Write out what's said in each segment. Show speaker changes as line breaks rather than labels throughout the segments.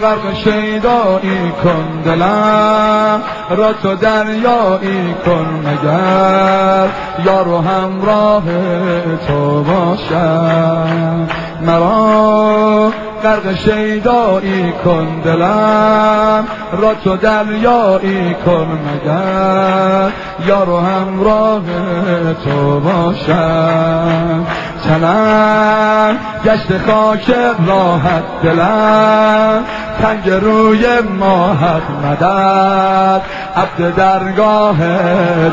غرق شیدایی کن دلم. را تو دریایی کن مگر. یار و همراه تو باشم. مرا غرق شیدایی کن دلم. را تو دریایی کن مگر. یار و همراه تو باشم. تنم گشت خاک راحت دلم. تنگ روی ماهت مدد عبد درگاه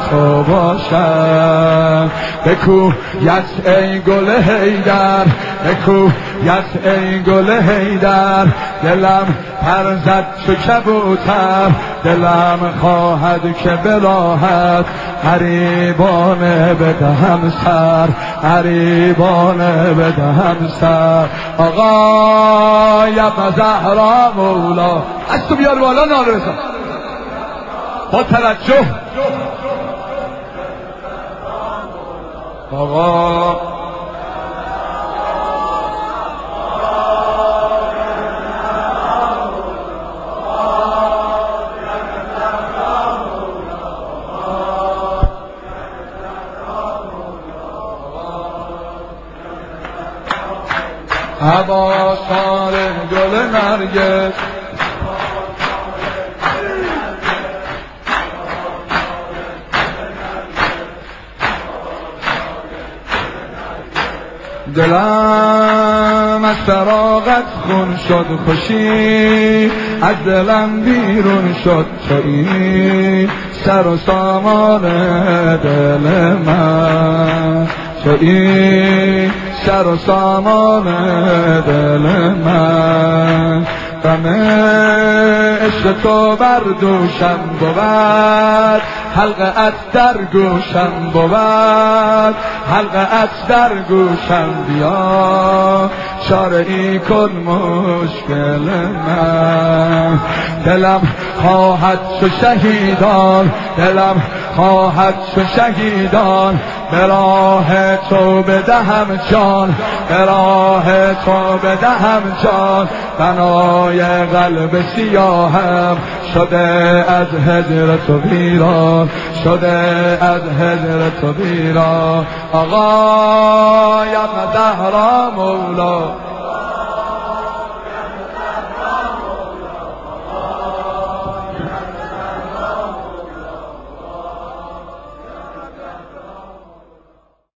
تو باشم. بکو یس ای گل هیدر بکو یس ای گل هیدر دلم پر زد چو کبوتر دلم خواهد که براحت حریبانه بدهم سر حریبانه بدهم سر. آقا یا زهرا مولا. از تو بیار بالا ناله بزن. با توجه. آقا هوا سار گل نرگس. دلم از فراغت خون شد خوشی از دلم بیرون شد توی سر و سامان دل من توی و سامان دل من. غم عشق تو بر دوشم بود. حلقه ات در گوشم بود. حلقه ات در گوشم بیا. چاره ای کن مشکل من. دلم خواهد شو شهیدان. دلم خواهد شو شهیدان به راه تو بدهم جان به راه تو بدهم جان. بنای قلب سیاهم شده از هجر تو بیران شده از هجر تو بیران آقا یا دهرا مولا